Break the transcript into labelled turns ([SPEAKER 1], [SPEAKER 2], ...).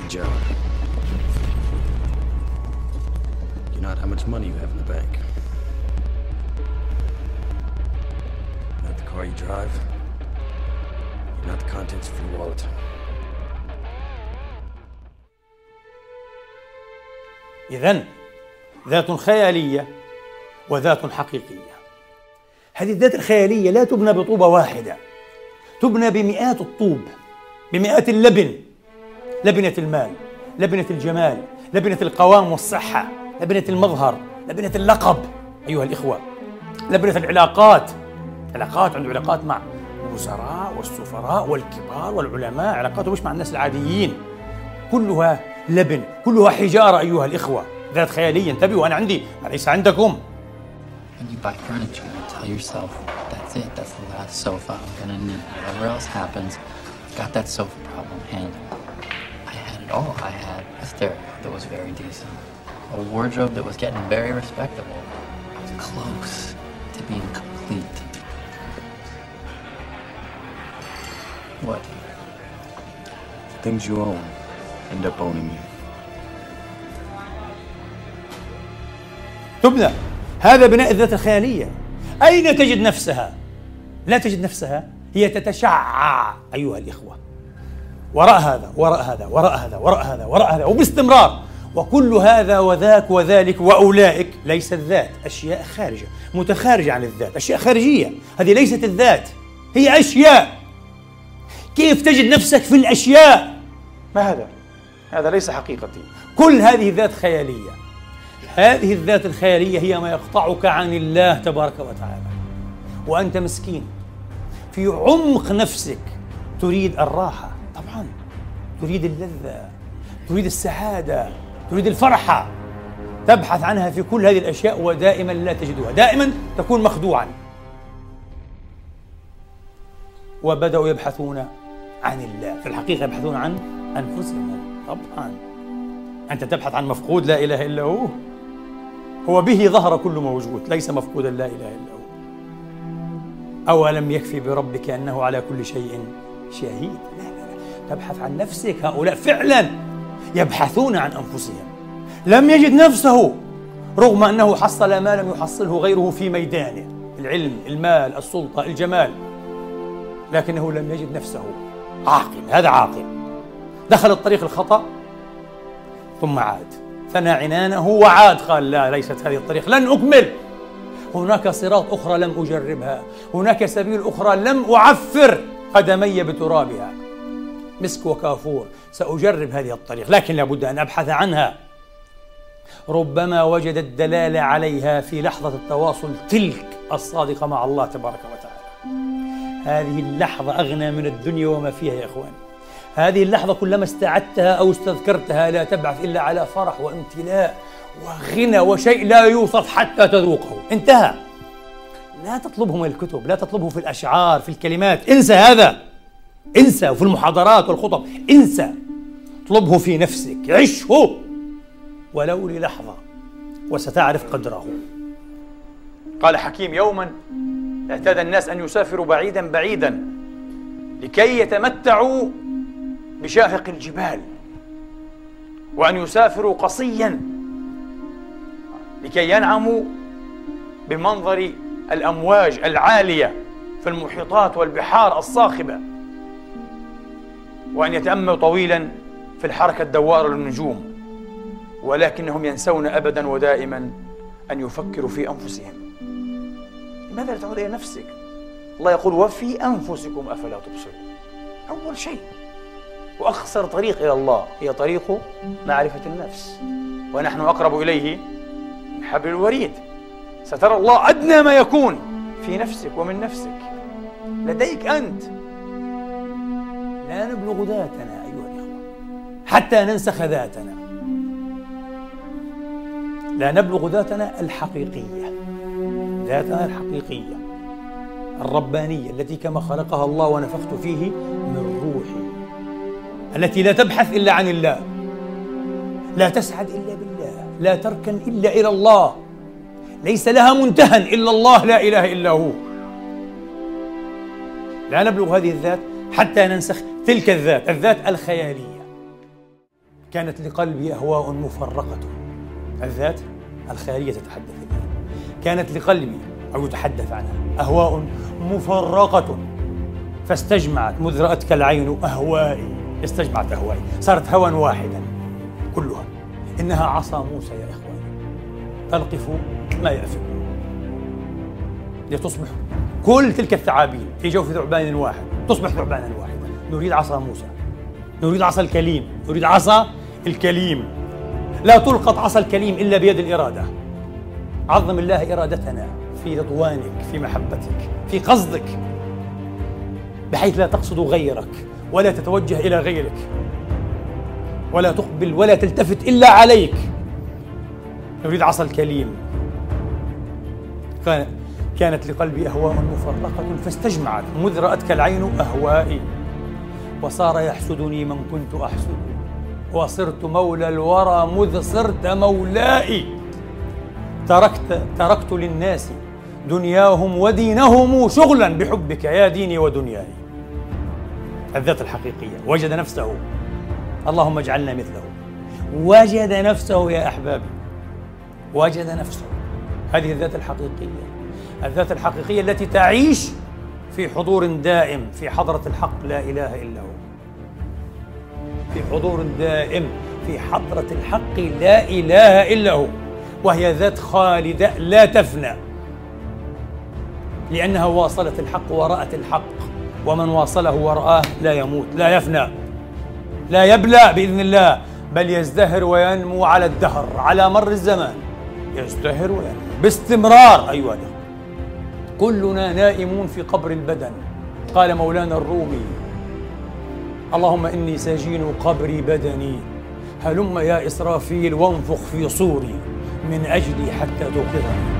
[SPEAKER 1] your job. You're not how much money you have in the bank. You're not the car you drive. You're not the contents of your wallet.
[SPEAKER 2] إذا ذات خيالية وذات حقيقية هذه الذات الخيالية لا تبنى بطوبة واحدة تبنى بمئات الطوب بمئات اللبن لبنة المال لبنة الجمال لبنة القوام والصحة لبنة المظهر لبنة اللقب. أيها الإخوة لبنة العلاقات. علاقات عنده علاقات مع الوزراء والسفراء والكبار والعلماء. علاقاته مش مع الناس العاديين. كلها لبن كلها حجارة أيها الإخوة. ذات خيالية. انتبهوا أنا عندي ليس عندكم؟
[SPEAKER 3] When you buy furniture, you tell yourself, that's it, that's the last sofa I'm gonna need. Whatever else happens, I've got that sofa problem handled. I had it all. I had a stereo that was very decent, a wardrobe that was getting very respectable. I was close to being complete. What?
[SPEAKER 1] Things you own end up owning you.
[SPEAKER 2] تبنى هذا بناء الذات الخيالية أين تجد نفسها؟ لا تجد نفسها هي تتشعع أيها الإخوة وراء هذا وراء هذا وراء هذا وراء هذا وراء هذا وباستمرار. وكل هذا وذاك وذلك وأولئك ليست ذات أشياء خارجة متخارجة عن الذات أشياء خارجية. هذه ليست الذات هي أشياء. كيف تجد نفسك في الأشياء؟ ما هذا؟ هذا ليس حقيقتي. كل هذه ذات خيالية. هذه الذات الخيالية هي ما يقطعك عن الله تبارك وتعالى. وأنت مسكين. في عمق نفسك تريد الراحة. طبعا تريد اللذة تريد السعادة تريد الفرحة. تبحث عنها في كل هذه الأشياء ودائما لا تجدها. دائما تكون مخدوعا. وبدأوا يبحثون عن الله. في الحقيقة يبحثون عن أنفسهم. طبعا. أنت تبحث عن مفقود لا إله إلا هو. هو به ظهر كل موجود. ليس مفقودا لا إله إلا هو. أولم يكفي بربك أنه على كل شيء شهيد. لا تبحث عن نفسك هؤلاء فعلا يبحثون عن أنفسهم. لم يجد نفسه رغم أنه حصل ما لم يحصله غيره في ميدانه العلم المال السلطة الجمال لكنه لم يجد نفسه. عاقل هذا عاقل. دخل الطريق الخطأ ثم عاد. ثنى عنانه وعاد قال لا ليست هذه الطريق لن أكمل. هناك صراط أخرى لم أجربها. هناك سبيل أخرى لم أعفر قدمي بترابها. مسك وكافور سأجرب هذه الطريق لكن لابد أن أبحث عنها. ربما وجد الدلالة عليها في لحظة التواصل تلك الصادقة مع الله تبارك وتعالى. هذه اللحظة أغنى من الدنيا وما فيها يا إخواني. هذه اللحظة كلما استعدتها أو استذكرتها لا تبعث إلا على فرح وامتلاء وغنى وشيء لا يوصف حتى تذوقه. انتهى. لا تطلبه من الكتب لا تطلبه في الأشعار في الكلمات. انسى هذا. انسى وفي المحاضرات والخطب انسى. اطلبه في نفسك عشه. ولو للحظة وستعرف قدره. قال حكيم يوما اعتاد الناس أن يسافروا بعيدا بعيدا لكي يتمتعوا بشاهق الجبال وأن يسافروا قصيا لكي ينعموا بمنظر الأمواج العالية في المحيطات والبحار الصاخبة. وأن يتأملوا طويلا في الحركة الدوارة للنجوم ولكنهم ينسون أبدا ودائما أن يفكروا في أنفسهم. لماذا لا تعود إلى نفسك؟ الله يقول وفي أنفسكم أفلا تبصرون. أول شيء. وأخسر طريق إلى الله هي طريق معرفة النفس ونحن أقرب إليه من حبل الوريد. سترى الله أدنى ما يكون في نفسك ومن نفسك. لديك أنت لا نبلغ ذاتنا أيها الإخوة حتى ننسخ ذاتنا. لا نبلغ ذاتنا الحقيقية ذاتنا الحقيقية الربانية التي كما خلقها الله ونفخت فيه من روحي التي لا تبحث إلا عن الله لا تسعد إلا بالله لا تركن إلا إلى الله ليس لها منتهى إلا الله لا إله إلا هو. لا نبلغ هذه الذات حتى ننسخ تلك الذات الذات الخيالية. كانت لقلبي أهواء مفرقة. الذات الخيالية تتحدث الآن كانت لقلبي أو يتحدث عنها أهواء مفرقة. فاستجمعت مذ رأتك العين أهوائي. استجمعت أهوائي. صارت هوى واحدا كلها. إنها عصا موسى يا إخواني. تلقف ما يأفكون لتصبح كل تلك الثعابين في جوف ثعبان واحد. تصبح ثعبانا واحدا نريد عصا موسى. نريد عصا الكليم. نريد عصا الكليم. لا تلقط عصا الكليم إلا بيد الإرادة. عظم الله إرادتنا في رضوانك في محبتك في قصدك. بحيث لا تقصد غيرك ولا تتوجه إلى غيرك. ولا تقبل ولا تلتفت إلا عليك. نريد عصا الكليم. كانت لقلبي أهواء مفرقة فاستجمعت مذ رأتك العين أهوائي. وصار يحسدني من كنت أحسد. وصرت مولى الورى مذ صرت مولائي. تركت تركت للناس دنياهم ودينهم شغلا بحبك يا ديني ودنياي. الذات الحقيقية وجد نفسه. اللهم اجعلنا مثله. وجد نفسه يا أحبابي. وجد نفسه. هذه الذات الحقيقية. الذات الحقيقية التي تعيش في حضور دائم في حضرة الحق لا إله إلا هو. في حضور دائم في حضرة الحق لا إله إلا هو. وهي ذات خالدة لا تفنى. لأنها واصلت الحق ورأت الحق. ومن واصله ورآه لا يموت لا يفنى لا يبلى بإذن الله. بل يزدهر وينمو على الدهر على مر الزمان. يزدهر وينمو باستمرار أيها الأخوة. كلنا نائمون في قبر البدن. قال مولانا الرومي اللهم إني سجين قبر بدني. هلم يا إسرافيل وانفخ في صوري من أجلي حتى توقظني